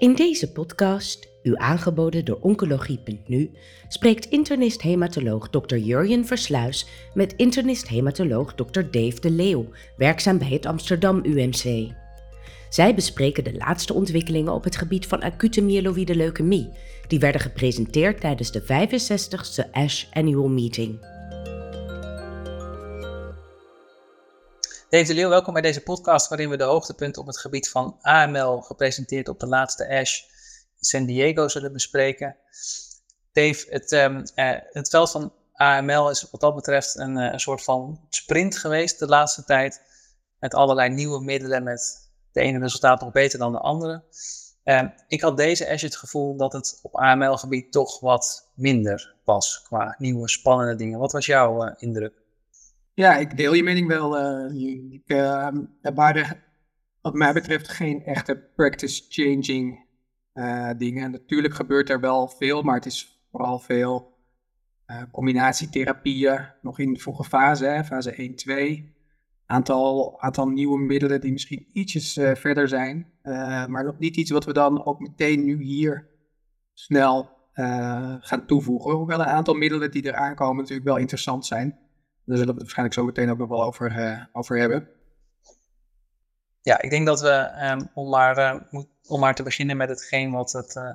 In deze podcast, u aangeboden door Oncologie.nu, spreekt internist-hematoloog Dr. Jurjen Versluis met internist-hematoloog Dr. Dave de Leeuw, werkzaam bij het Amsterdam UMC. Zij bespreken de laatste ontwikkelingen op het gebied van acute myeloïde leukemie, die werden gepresenteerd tijdens de 65ste ASH Annual Meeting. Dave de Leeuw, welkom bij deze podcast waarin we de hoogtepunten op het gebied van AML, gepresenteerd op de laatste ASH in San Diego, zullen bespreken. Dave, het, um, uh, het veld van AML is wat dat betreft een, uh, een, soort van sprint geweest de laatste tijd. Met allerlei nieuwe middelen, met de ene resultaat nog beter dan de andere. Uh, ik had deze ASH het gevoel dat het op AML-gebied toch wat minder was qua nieuwe spannende dingen. Wat was jouw uh, indruk? Ja, ik deel je mening wel. Uh, ik, uh, er waren wat mij betreft geen echte practice-changing uh, dingen. Natuurlijk gebeurt er wel veel, maar het is vooral veel combinatietherapieën. Nog in de vroege fase, fase 1, 2. Aantal, aantal nieuwe middelen die misschien ietsjes verder zijn. maar nog niet iets wat we dan ook meteen nu hier snel gaan toevoegen. Hoewel een aantal middelen die er aankomen natuurlijk wel interessant zijn. Daar zullen we het waarschijnlijk zo meteen ook nog wel over, uh, over hebben. Ja, ik denk dat we, um, om, maar, uh, om maar te beginnen met hetgeen wat het uh,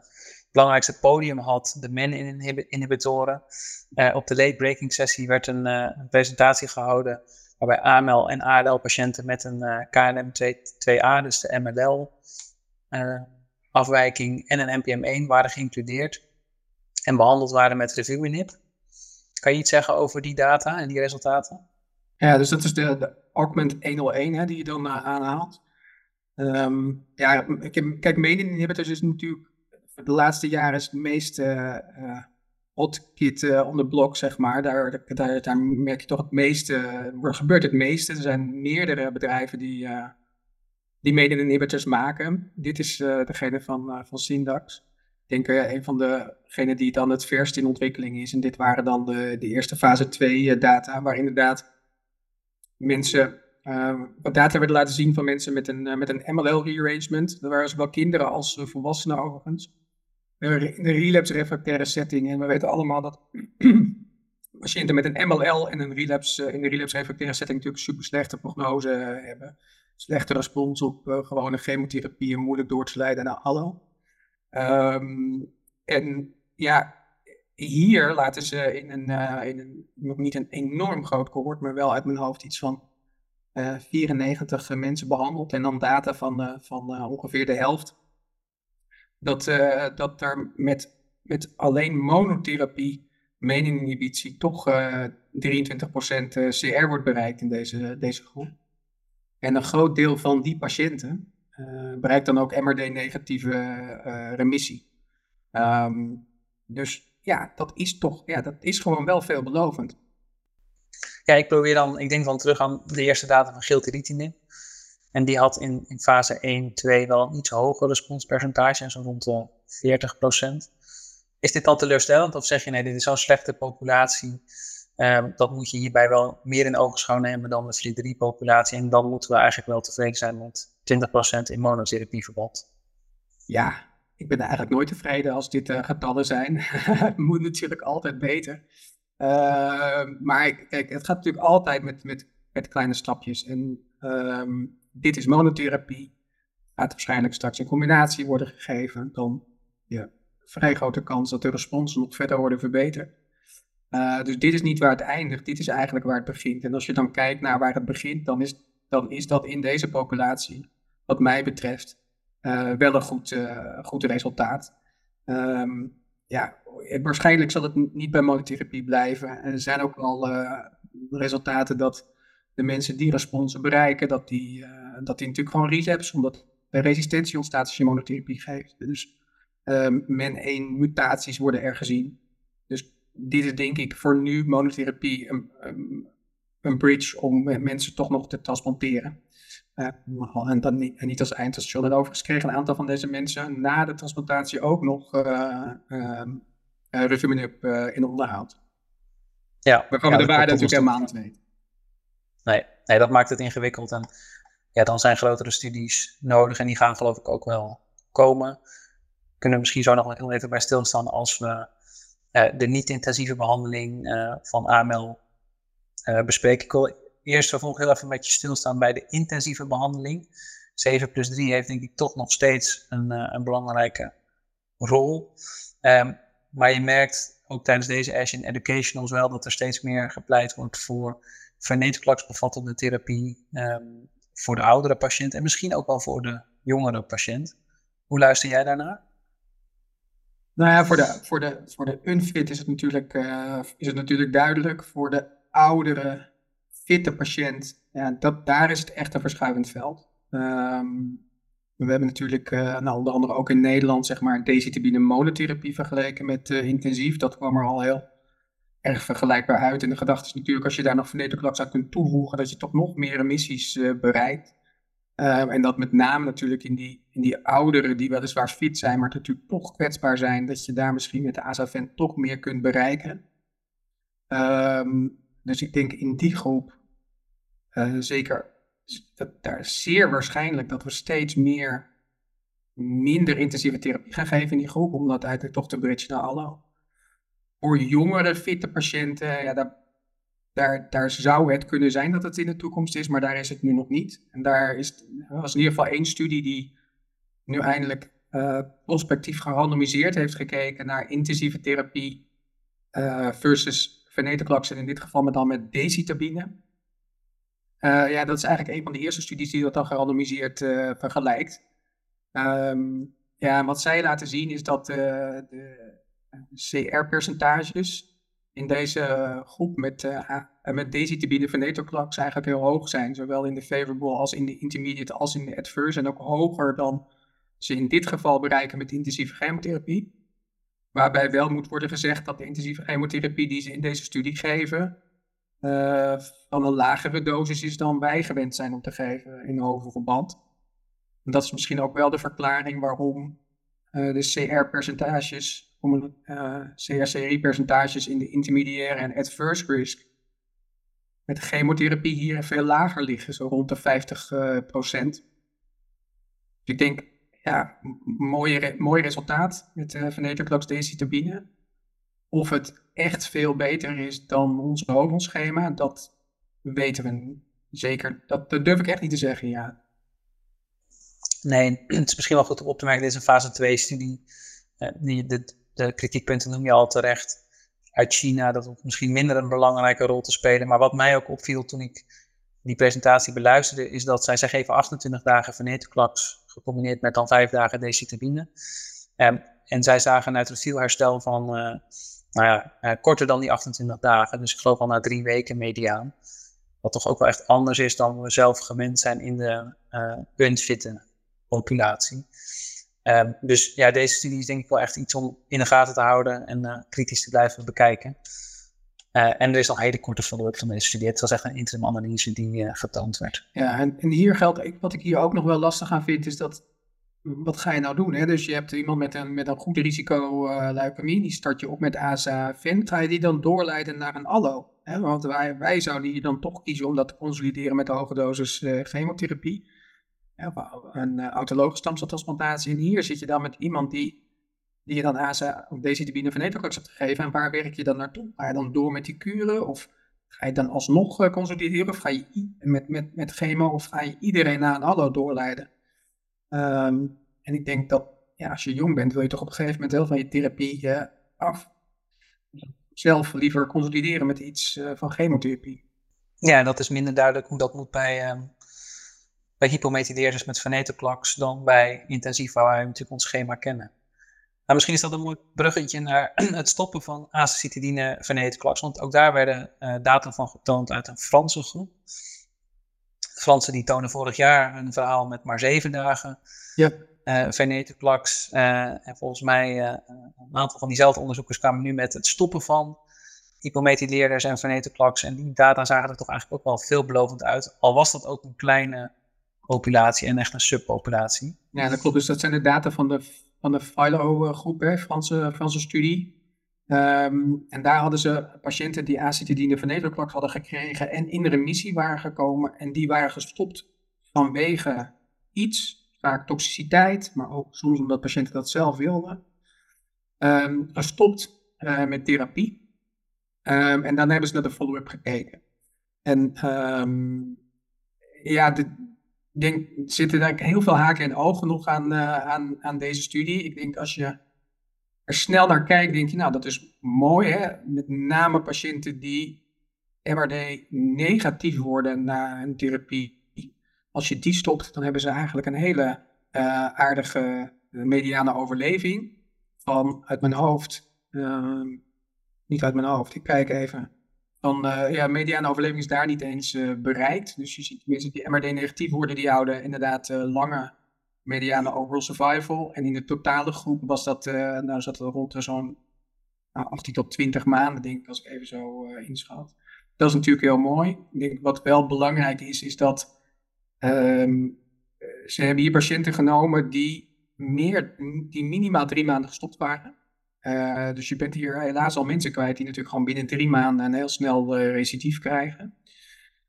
belangrijkste podium had, de MEN-inhibitoren. op de late breaking sessie werd een, presentatie gehouden waarbij AML en ALL-patiënten met een KNM2A, dus de MLL-afwijking en een NPM1 waren geïncludeerd en behandeld waren met revumenib. Kan je iets zeggen over die data en die resultaten? Ja, dus dat is de, Augment 101 hè, die je dan uh, aanhaalt. Um, ja, kijk, mening inhibitors is natuurlijk de laatste jaren is het meest uh, uh, hot kit uh, on zeg maar. Daar, daar, daar merk je toch het meeste, er gebeurt het meeste. Er zijn meerdere bedrijven die, die mening inhibitors maken. Dit is degene van, van Syndax. Denk uh, een van degenen die dan het verst in ontwikkeling is. En dit waren dan de, de eerste fase 2 uh, data, waar inderdaad mensen uh, wat data werden laten zien van mensen met een, met een MLL-rearrangement. Dat waren zowel kinderen als volwassenen overigens. In de relapse refractaire setting. En we weten allemaal dat patiënten met een MLL en een relapse, in de relapse refractaire setting natuurlijk super slechte prognose hebben. Slechte respons op gewone chemotherapie moeilijk door te leiden naar allo. Um, en ja, hier laten ze in een, uh, in een, niet een enorm groot cohort, maar wel uit mijn hoofd iets van uh, eh, 94 mensen behandeld. En dan data van, uh, van ongeveer de helft. Dat, dat er met, met alleen monotherapie, meninginhibitie, toch 23% CR wordt bereikt in deze, deze groep. En een groot deel van die patiënten, bereikt dan ook MRD-negatieve uh, remissie. Um, dus ja, dat is toch, ja, dat is gewoon wel veelbelovend. Ja, ik probeer dan, ik denk dan terug aan de eerste data van gilteritinib. En die had in, in fase 1, 2 wel een iets hoger responspercentage, zo rond de 40%. Is dit al teleurstellend of zeg je nee, dit is zo'n slechte populatie, um, dat moet je hierbij wel meer in ogenschouw nemen dan de 4-3-populatie en dan moeten we eigenlijk wel tevreden zijn met 20% in monotherapieverband. Ja, ik ben eigenlijk nooit tevreden als dit uh, getallen zijn. het moet natuurlijk altijd beter. Uh, maar kijk, het gaat natuurlijk altijd met, met, met kleine stapjes. En uh, dit is monotherapie. Gaat waarschijnlijk straks in combinatie worden gegeven. Dan ja, vrij grote kans dat de responsen nog verder worden verbeterd. Uh, dus dit is niet waar het eindigt, dit is eigenlijk waar het begint. En als je dan kijkt naar waar het begint, dan is, dan is dat in deze populatie wat mij betreft, uh, wel een goed, uh, goed resultaat. Um, ja, waarschijnlijk zal het niet bij monotherapie blijven. En er zijn ook al uh, resultaten dat de mensen die responsen bereiken, dat die, dat die natuurlijk gewoon relapse, omdat er resistentie ontstaat als je monotherapie geeft. Dus ehm, men 1 mutaties worden er gezien. Dus dit is denk ik voor nu monotherapie een, een, een bridge om mensen toch nog te transplanteren. Uh, en, dan niet, en niet als eindstation. En overigens kregen een aantal van deze mensen na de transplantatie ook nog uh, uh, revumenib in onderhoud. Ja, Waarvan ja, we de waarde natuurlijk helemaal niet weten. Nee, nee, dat maakt het ingewikkeld. En ja, dan zijn grotere studies nodig en die gaan geloof ik ook wel komen. kunnen we misschien zo nog heel even bij stilstaan als we de niet-intensieve behandeling van AML bespreken. Ik wil eerst vervolgens heel even met je stilstaan bij de intensieve behandeling. 7 plus 3 heeft denk ik toch nog steeds een, een belangrijke rol. Ehm, maar je merkt ook tijdens deze Ash in Educationals wel dat er steeds meer gepleit wordt voor venetoclax bevattende therapie ehm, voor de oudere patiënt en misschien ook wel voor de jongere patiënt. Hoe luister jij daarnaar? Nou ja, voor de, voor de, voor de unfit is het, natuurlijk, uh, is het natuurlijk duidelijk. Voor de oudere, fitte patiënt, ja, dat, daar is het echt een verschuivend veld. Um, we hebben natuurlijk uh, nou, onder andere ook in Nederland zeg maar decitabine monotherapie vergeleken met uh, intensief. Dat kwam er al heel erg vergelijkbaar uit. En de gedachte is natuurlijk als je daar nog venetoclax aan kunt toevoegen, dat je toch nog meer emissies uh, bereikt. Ehm, en dat met name natuurlijk in die, in die ouderen die weliswaar fit zijn, maar natuurlijk toch kwetsbaar zijn, dat je daar misschien met de Azaven toch meer kunt bereiken. Um, dus ik denk in die groep zeker dat, daar is zeer waarschijnlijk dat we steeds meer minder intensieve therapie gaan geven in die groep, om dat eigenlijk toch te bridgen naar allo. Voor jongere, fitte patiënten, ja, daar, daar, daar zou het kunnen zijn dat het in de toekomst is, maar daar is het nu nog niet. En daar is, was in ieder geval één studie die nu eindelijk uh, prospectief gerandomiseerd heeft gekeken naar intensieve therapie uh, versus venetoclax en in dit geval met dan met decitabine. Uh, ja, dat is eigenlijk een van de eerste studies die dat dan gerandomiseerd uh, vergelijkt. Um, ja, wat zij laten zien is dat uh, de CR-percentages in deze groep met, met decitabine venetoclax eigenlijk heel hoog zijn. Zowel in de favorable als in de intermediate als in de adverse. En ook hoger dan ze in dit geval bereiken met intensieve chemotherapie. Waarbij wel moet worden gezegd dat de intensieve chemotherapie die ze in deze studie geven, uh, van een lagere dosis is dan wij gewend zijn om te geven in hoofdverband. En dat is misschien ook wel de verklaring waarom uh, de CR-percentages, uh, eh, CR-CRI-percentages in de intermediaire en adverse risk met chemotherapie hier veel lager liggen, zo rond de 50 procent. Dus ik denk, ja, mooi, mooi resultaat met uh, venetoclax decitabine. Of het echt veel beter is dan ons hoofdschema, dat weten we zeker. Dat, durf ik echt niet te zeggen, ja. Nee, het is misschien wel goed om op te merken, dit is een fase 2 studie. Uh, die, de, de kritiekpunten noem je al terecht. Uit China, dat hoeft misschien minder een belangrijke rol te spelen. Maar wat mij ook opviel toen ik die presentatie beluisterde, is dat zij, zij geven 28 dagen venetoclax gecombineerd met dan 5 dagen decitabine. Um, en zij zagen een neutrofiel herstel van uh, nou ja, uh, korter dan die 28 dagen. Dus ik geloof al na drie weken mediaan. Wat toch ook wel echt anders is dan we zelf gewend zijn in de uh, unfitte populatie. Um, dus ja, deze studie is denk ik wel echt iets om in de gaten te houden en kritisch te blijven bekijken. Uh, en er is een hele korte follow-up van deze studie. Het was echt een interim analyse die uh, getoond werd. Ja, en, en hier geldt, wat ik hier ook nog wel lastig aan vind, is dat wat ga je nou doen? Hè? Dus je hebt iemand met een, met een goed risico uh, leukemie, die start je op met ASA-VIN. Ga je die dan doorleiden naar een allo? Hè? Want wij, wij zouden hier dan toch kiezen om dat te consolideren met de hoge dosis chemotherapie. Een autologe stamceltransplantatie. En hier zit je dan met iemand die, die je dan ASA of decitabine venetoclax hebt gegeven. En waar werk je dan naartoe? Ga je dan door met die kuren? Of ga je dan alsnog consolideren? Of ga je met, met, met chemo? Of ga je iedereen naar een allo doorleiden? Ehm, en ik denk dat ja, als je jong bent, wil je toch op een gegeven moment heel van je therapie uh, af. Zelf liever consolideren met iets uh, van chemotherapie. Ja, dat is minder duidelijk hoe dat moet bij, um, bij hypomethyleerders met venetoclax dan bij intensief, waar wij natuurlijk ons schema kennen. Nou, misschien is dat een mooi bruggetje naar het stoppen van acetidine venetoclax, want ook daar werden uh, data van getoond uit een Franse groep. Fransen die tonen vorig jaar een verhaal met maar zeven dagen ja. uh, venetoclax. Uh, en volgens mij een aantal van diezelfde onderzoekers kwamen nu met het stoppen van hypomethyleerders en venetoclax. En die data zagen er toch eigenlijk ook wel veelbelovend uit. Al was dat ook een kleine populatie en echt een subpopulatie. Ja, dat klopt. Dus dat zijn de data van de, van de Philo-groep, Franse, Franse studie. Um, en daar hadden ze patiënten die acetidine venetoclax hadden gekregen en in remissie waren gekomen en die waren gestopt vanwege iets, vaak toxiciteit, maar ook soms omdat patiënten dat zelf wilden, um, gestopt uh, met therapie. Um, en dan hebben ze naar de follow-up gekeken. En ja, de, ik denk, zitten daar heel veel haken en ogen nog aan, uh, aan, aan deze studie. Ik denk als je er snel naar kijkt, denk je, nou, dat is mooi, hè? Met name patiënten die MRD negatief worden na een therapie. Als je die stopt, dan hebben ze eigenlijk een hele uh, aardige mediane overleving. Van uit mijn hoofd, uh, niet uit mijn hoofd, ik kijk even. Van uh, ja, mediane overleving is daar niet eens uh, bereikt. Dus je ziet mensen die MRD negatief worden, die houden inderdaad lange mediane overall survival. En in de totale groep was dat, nou zat er rond zo'n nou, 18 tot 20 maanden, denk ik, als ik even zo inschat. Dat is natuurlijk heel mooi. Ik denk wat wel belangrijk is, is dat um, ze hebben hier patiënten genomen die, meer, die minimaal drie maanden gestopt waren. Uh, dus je bent hier helaas al mensen kwijt die natuurlijk gewoon binnen drie maanden een heel snel uh, recidief krijgen.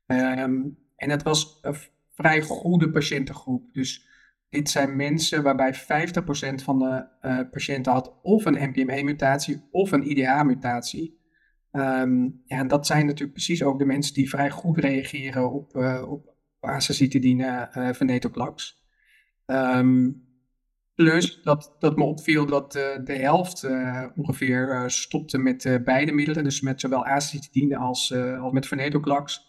Um, en het was een vrij goede patiëntengroep. Dus dit zijn mensen waarbij 50% van de uh, patiënten had of een NPM1-mutatie of een IDH-mutatie. Um, ja, en dat zijn natuurlijk precies ook de mensen die vrij goed reageren op, uh, op azacitidine plus dat, dat me opviel dat uh, de helft ongeveer stopte met beide middelen, dus met zowel azacitidine als, als met venetoclax.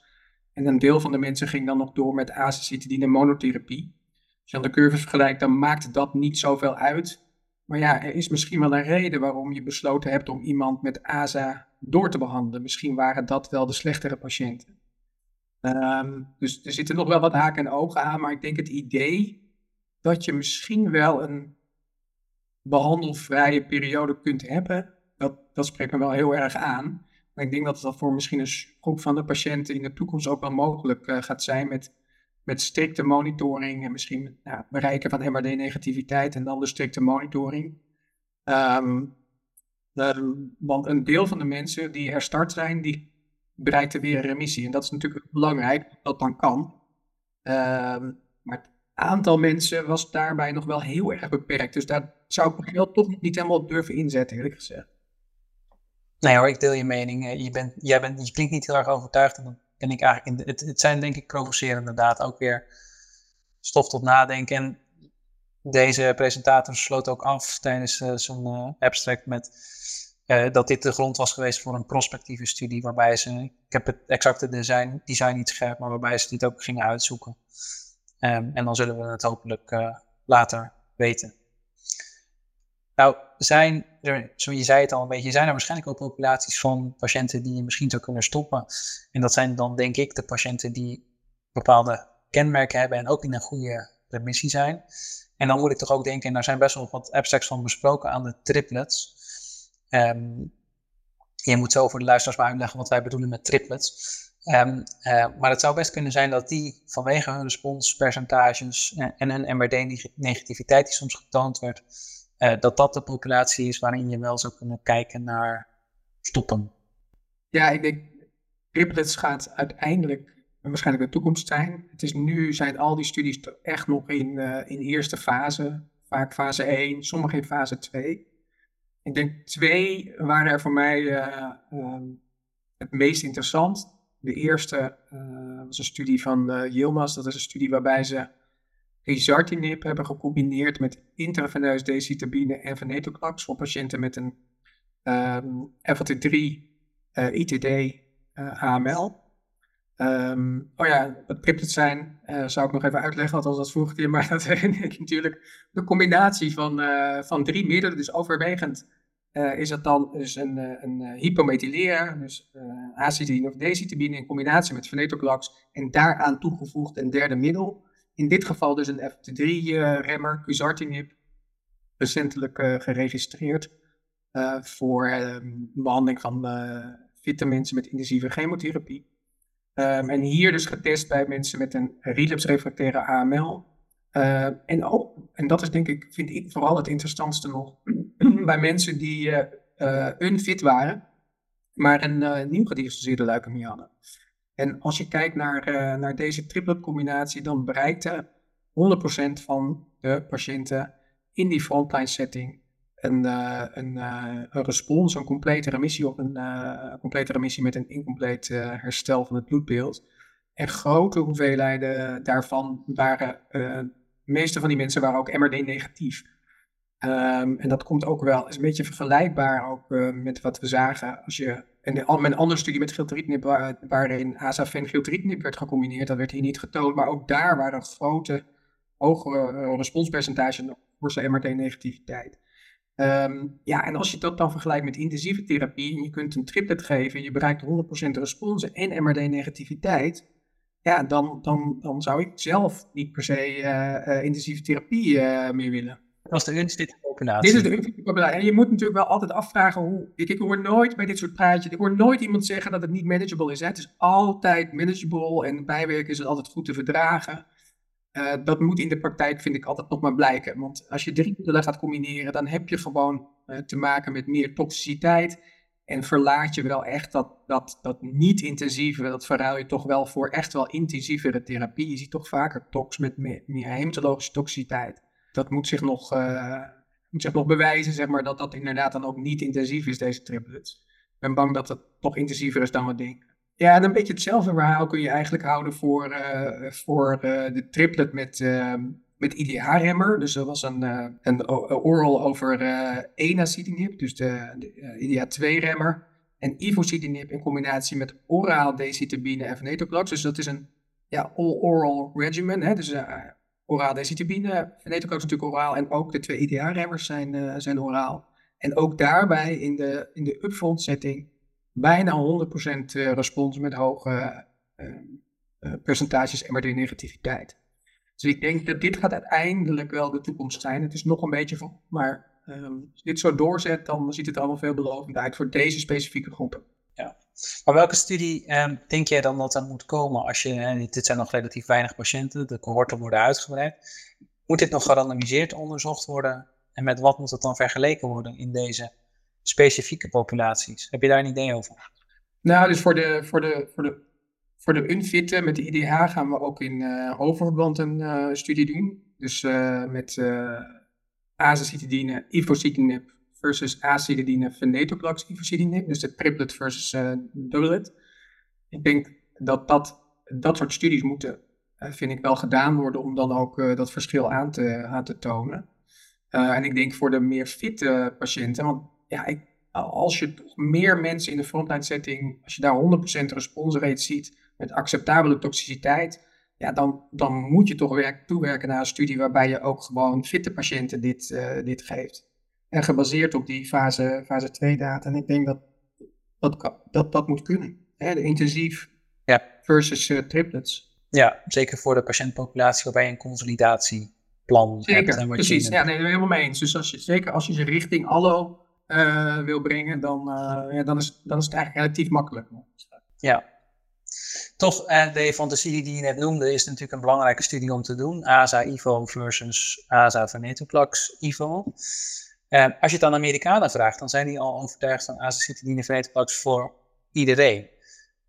En een deel van de mensen ging dan nog door met azacitidine monotherapie. Als je aan de curves vergelijkt, dan maakt dat niet zoveel uit. Maar ja, er is misschien wel een reden waarom je besloten hebt om iemand met AZA door te behandelen. Misschien waren dat wel de slechtere patiënten. Um, dus er zitten nog wel wat haken en ogen aan, maar ik denk het idee dat je misschien wel een behandelvrije periode kunt hebben, dat, dat spreekt me wel heel erg aan. Maar ik denk dat dat voor misschien een groep van de patiënten in de toekomst ook wel mogelijk uh, gaat zijn met, met strikte monitoring en misschien nou, bereiken van MRD-negativiteit en dan de strikte monitoring. Um, Ehm, want een deel van de mensen die herstart zijn, die bereikt weer een remissie. En dat is natuurlijk belangrijk, dat dan kan. Ehm, maar aantal mensen was daarbij nog wel heel erg beperkt. Dus daar zou ik wel toch niet helemaal durven inzetten, eerlijk gezegd. Nee hoor, ik deel je mening. Je, bent, jij bent, je klinkt niet heel erg overtuigd. En dan ben ik eigenlijk in de, het, het zijn denk ik provocerende inderdaad ook weer stof tot nadenken. En deze presentator sloot ook af tijdens uh, zijn uh, abstract met dat dit de grond was geweest voor een prospectieve studie, waarbij ze, ik heb het exacte design, design niet scherp, maar waarbij ze dit ook gingen uitzoeken. Um, en dan zullen we het hopelijk later weten. Nou, zijn er, je zei het al een beetje, zijn er waarschijnlijk ook populaties van patiënten die je misschien zou kunnen stoppen. En dat zijn dan denk ik de patiënten die bepaalde kenmerken hebben en ook in een goede remissie zijn. En dan moet ik toch ook denken, en daar zijn best wel wat abstracts van besproken aan de triplets. Um, je moet zo voor de luisteraars maar uitleggen wat wij bedoelen met triplets. Um, uh, maar het zou best kunnen zijn dat die vanwege hun responspercentages en, en een MRD-negativiteit die soms getoond werd, uh, dat dat de populatie is waarin je wel zou kunnen kijken naar stoppen. Ja, ik denk triplets gaat uiteindelijk waarschijnlijk de toekomst zijn. Het is nu zijn al die studies echt nog in, uh, in eerste fase, vaak fase 1, sommige in fase 2. Ik denk twee waren er voor mij um, het meest interessant. De eerste uh, was een studie van uh, Yilmaz. Dat is een studie waarbij ze quizartinib hebben gecombineerd met intraveneus decitabine en venetoclax voor patiënten met een um, FLT3 ITD AML. Um, oh ja, wat cryptids zijn, uh, zou ik nog even uitleggen, althans dat vroeg ik maar dat natuurlijk. De combinatie van, uh, van drie middelen, dus overwegend uh, is dat dan dus een, een hypomethyleer, dus acetidine of decitabine in combinatie met venetoclax en daaraan toegevoegd een derde middel. In dit geval dus een FT3-remmer, quizartinib, recentelijk geregistreerd voor behandeling van fitte mensen met intensieve chemotherapie. Um, en hier dus getest bij mensen met een relapse-refractaire AML. Uh, ehm, en, ook, en dat is denk ik, vind ik vooral het interessantste nog, bij mensen die uh, uh, unfit waren, maar een uh, nieuw gediagnosticeerde leukemie hadden. En als je kijkt naar, naar deze triplet combinatie, dan bereikte 100% van de patiënten in die frontline setting een, een, een respons, een complete remissie of een complete remissie met een incompleet herstel van het bloedbeeld. En grote hoeveelheden daarvan waren, de meeste van die mensen waren ook MRD negatief. Um, en dat komt ook wel, is een beetje vergelijkbaar ook met wat we zagen als je, en een andere studie met gilteritinib waarin azafen gilteritinib werd gecombineerd, dat werd hier niet getoond, maar ook daar waren grote, hogere responspercentages voor zijn MRD-negativiteit. Um, ja, en als je dat dan vergelijkt met intensieve therapie en je kunt een triplet geven, je bereikt 100% respons en MRD-negativiteit, ja, dan, dan, dan zou ik zelf niet per se uh, intensieve therapie meer willen. Is de. Dit is de unfit populatie. En je moet natuurlijk wel altijd afvragen hoe. Ik, ik hoor nooit bij dit soort praatjes. Ik hoor nooit iemand zeggen dat het niet manageable is. Hè. Het is altijd manageable en bijwerken is het altijd goed te verdragen. Uh, dat moet in de praktijk, vind ik, altijd nog maar blijken. Want als je drie middelen gaat combineren, dan heb je gewoon uh, te maken met meer toxiciteit. En verlaat je wel echt dat, dat, dat niet-intensieve, dat verruil je toch wel voor echt wel intensievere therapie. Je ziet toch vaker tox met meer hematologische toxiciteit. Dat moet zich, nog, uh, moet zich nog bewijzen, zeg maar, dat dat inderdaad dan ook niet intensief is, deze triplets. Ik ben bang dat het toch intensiever is dan we denken. Ja, en een beetje hetzelfde verhaal kun je eigenlijk houden voor, uh, voor uh, de triplet met, uh, met IDH-remmer. Dus er was een, een oral over enacitinib, dus de, de IDH2-remmer. En ivositinib in combinatie met oraal decitabine en venetoclax. Dus dat is een ja, all-oral regimen. Hè? Dus oraal decitabine, venetoclax natuurlijk oraal. En ook de twee IDH-remmers zijn, zijn oraal. En ook daarbij in de, in de upfront setting bijna 100% respons met hoge uh, uh, percentages MRD-negativiteit. Dus ik denk dat dit gaat uiteindelijk wel de toekomst zijn. Het is nog een beetje van, maar um, als dit zo doorzet, dan ziet het allemaal veelbelovend uit voor deze specifieke groepen. Ja, maar welke studie um, denk jij dan dat er moet komen als je, en dit zijn nog relatief weinig patiënten, de cohorten worden uitgebreid. Moet dit nog gerandomiseerd onderzocht worden? En met wat moet het dan vergeleken worden in deze specifieke populaties? Heb je daar een idee over? Nou, dus voor de, voor de, voor de, voor de met de IDH gaan we ook in uh, oververband een uh, studie doen. Dus met uh, azacitidine, versus acididine, venetoclax, ivositinib. Dus de triplet versus doublet. Ik denk dat dat, dat soort studies moeten, vind ik wel gedaan worden om dan ook dat verschil aan te, aan te tonen. en ik denk voor de meer fitte patiënten, want ja, ik, als je toch meer mensen in de frontline setting, als je daar 100% response rate ziet met acceptabele toxiciteit, ja, dan, dan moet je toch werk, toewerken naar een studie waarbij je ook gewoon fitte patiënten dit, uh, dit geeft. En gebaseerd op die fase, fase 2 data. En ik denk dat dat, dat, dat moet kunnen. Hè, de intensief ja. versus uh, triplets. Ja, zeker voor de patiëntpopulatie waarbij je een consolidatieplan zeker, hebt. En precies, ja, nee, helemaal mee eens. Dus als je, zeker als je ze richting allo uh, wil brengen, dan, uh, ja, dan, is, dan is het eigenlijk relatief makkelijk. Ja. Toch, de fantasie die je net noemde, is natuurlijk een belangrijke studie om te doen. ASA-IVO versus ASA-venetoclax-IVO. Als je het aan Amerikanen vraagt, dan zijn die al overtuigd van azacitidine-venetoclax voor iedereen.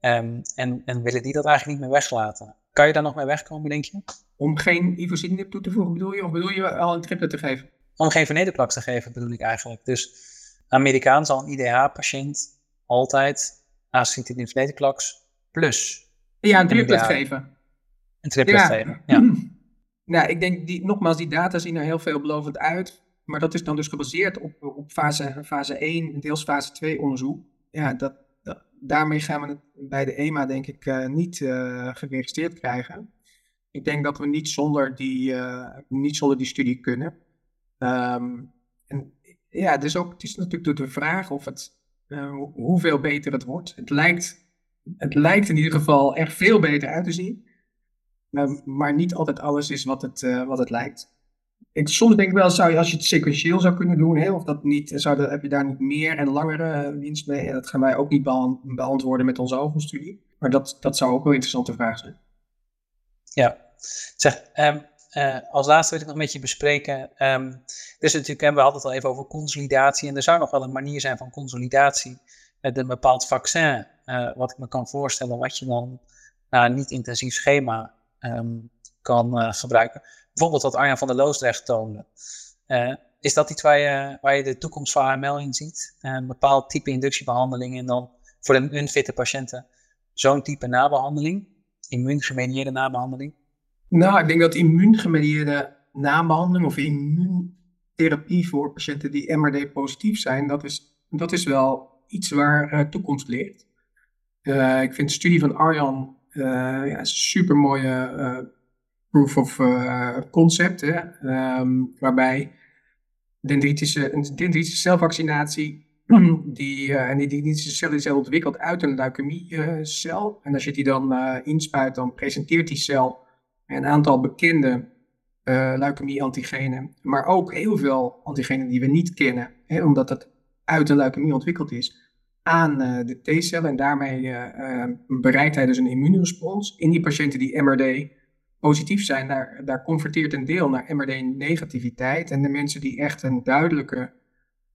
Um, en, en willen die dat eigenlijk niet meer weglaten. Kan je daar nog mee wegkomen, denk je? Om geen ivositinib toe te voegen, bedoel je? Of bedoel je al een triplet te geven? Om geen venetoclax te geven, bedoel ik eigenlijk. Dus Amerikaan zal een IDH-patiënt altijd azacitidine venetoclax plus. Ja, een triplet geven. Een triplet ja. geven, ja. Nou, ik denk, die, nogmaals, die data zien er heel veelbelovend uit. Maar dat is dan dus gebaseerd op, op fase, fase 1 deels fase 2 onderzoek. Ja, dat, daarmee gaan we het bij de EMA denk ik uh, niet uh, geregistreerd krijgen. Ik denk dat we niet zonder die, uh, niet zonder die studie kunnen. Um, en ja, dus ook, het is natuurlijk de vraag of het, hoeveel beter het wordt. Het lijkt, het lijkt in ieder geval er veel beter uit te zien. Uh, maar niet altijd alles is wat het, wat het lijkt. Ik, soms denk ik wel, zou je, als je het sequentieel zou kunnen doen, of dat niet, zou dat, heb je daar niet meer en langere winst mee? En dat gaan wij ook niet beant beantwoorden met onze ovenstudie. Maar dat, dat zou ook wel een interessante vraag zijn. Ja, zeg, um, uh, als laatste wil ik nog met je bespreken. Um, dus natuurlijk hebben we altijd al even over consolidatie. En er zou nog wel een manier zijn van consolidatie met een bepaald vaccin. Uh, wat ik me kan voorstellen, wat je dan na een niet-intensief schema um, kan gebruiken. Bijvoorbeeld wat Arjan van der Loosdrecht toonde. is dat iets waar je, waar je de toekomst van AML in ziet? een bepaald type inductiebehandeling en dan voor de unfitte patiënten zo'n type nabehandeling, immuungemedieerde nabehandeling? Nou, ik denk dat immuungemedieerde nabehandeling of immuuntherapie voor patiënten die MRD positief zijn, dat is, dat is wel iets waar uh, toekomst ligt. Ik vind de studie van Arjan ja, een super mooie proof of concept, hè, um, waarbij dendritische, dendritische celvaccinatie die, en die dendritische cel is ontwikkeld uit een leukemiecel. en als je die dan inspuit, dan presenteert die cel een aantal bekende uh, leukemie-antigenen, maar ook heel veel antigenen die we niet kennen, hè, omdat het uit een leukemie ontwikkeld is, aan uh, de T-cellen. En daarmee uh, bereikt hij dus een immuunrespons. In die patiënten die MRD positief zijn, daar, daar converteert een deel naar MRD-negativiteit. En de mensen die echt een duidelijke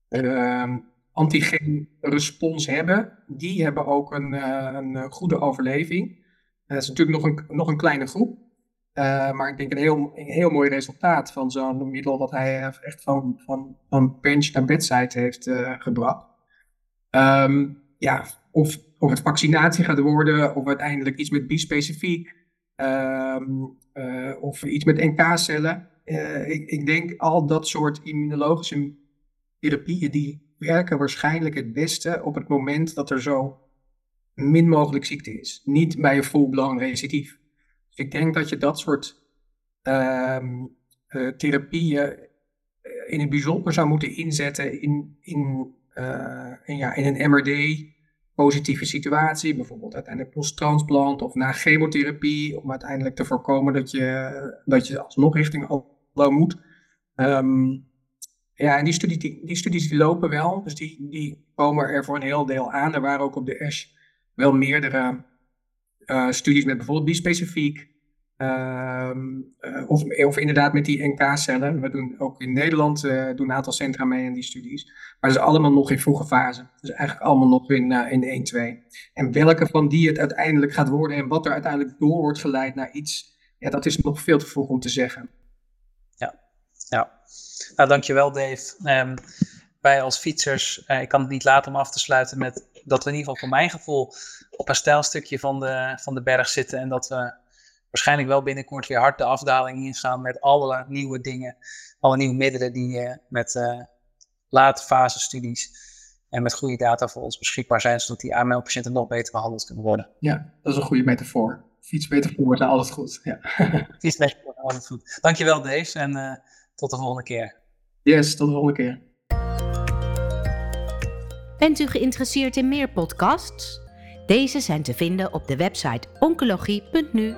ehm, antigeenrespons hebben, die hebben ook een, een goede overleving. dat is natuurlijk nog een, nog een kleine groep. Uh, maar ik denk een heel, een heel mooi resultaat van zo'n middel wat hij echt van, van, van bench naar bedside heeft uh, gebracht. Um, ja, of, of het vaccinatie gaat worden, of uiteindelijk iets met bispecifiek, um, uh, of iets met NK-cellen. ik, ik denk al dat soort immunologische therapieën, die werken waarschijnlijk het beste op het moment dat er zo min mogelijk ziekte is. Niet bij een full-blown recidief ik denk dat je dat soort um, uh, therapieën eh, in het bijzonder zou moeten inzetten in, in, in, ja, in een MRD-positieve situatie, bijvoorbeeld uiteindelijk posttransplant of na chemotherapie, om uiteindelijk te voorkomen dat je, dat je alsnog richting allo moet. Um, ja, en die, studie, die, die, studies die lopen wel, dus die, die komen er voor een heel deel aan. Er waren ook op de ASH wel meerdere uh, studies met bijvoorbeeld die specifiek. Uh, of, inderdaad met die NK-cellen. We doen ook in Nederland uh, doen een aantal centra mee in die studies. Maar ze zijn allemaal nog in vroege fase. Dus eigenlijk allemaal nog in, uh, in 1-2. En welke van die het uiteindelijk gaat worden en wat er uiteindelijk door wordt geleid naar iets, ja, dat is nog veel te vroeg om te zeggen. Ja, ja. Nou, dankjewel Dave. Um, wij als fietsers, ik kan het niet laten om af te sluiten met dat we in ieder geval voor mijn gevoel op een stijlstukje van de, van de berg zitten. En dat we waarschijnlijk wel binnenkort weer hard de afdaling ingaan met alle nieuwe dingen. Alle nieuwe middelen die uh, met uh, late fase studies en met goede data voor ons beschikbaar zijn, zodat die AML-patiënten nog beter behandeld kunnen worden. Ja, dat is een goede metafoor. Fiets beter voor en alles goed. Ja. Fiets beter voor alles goed. Dankjewel Dave en uh, tot de volgende keer. Yes, tot de volgende keer. Bent u geïnteresseerd in meer podcasts? Deze zijn te vinden op de website oncologie.nu.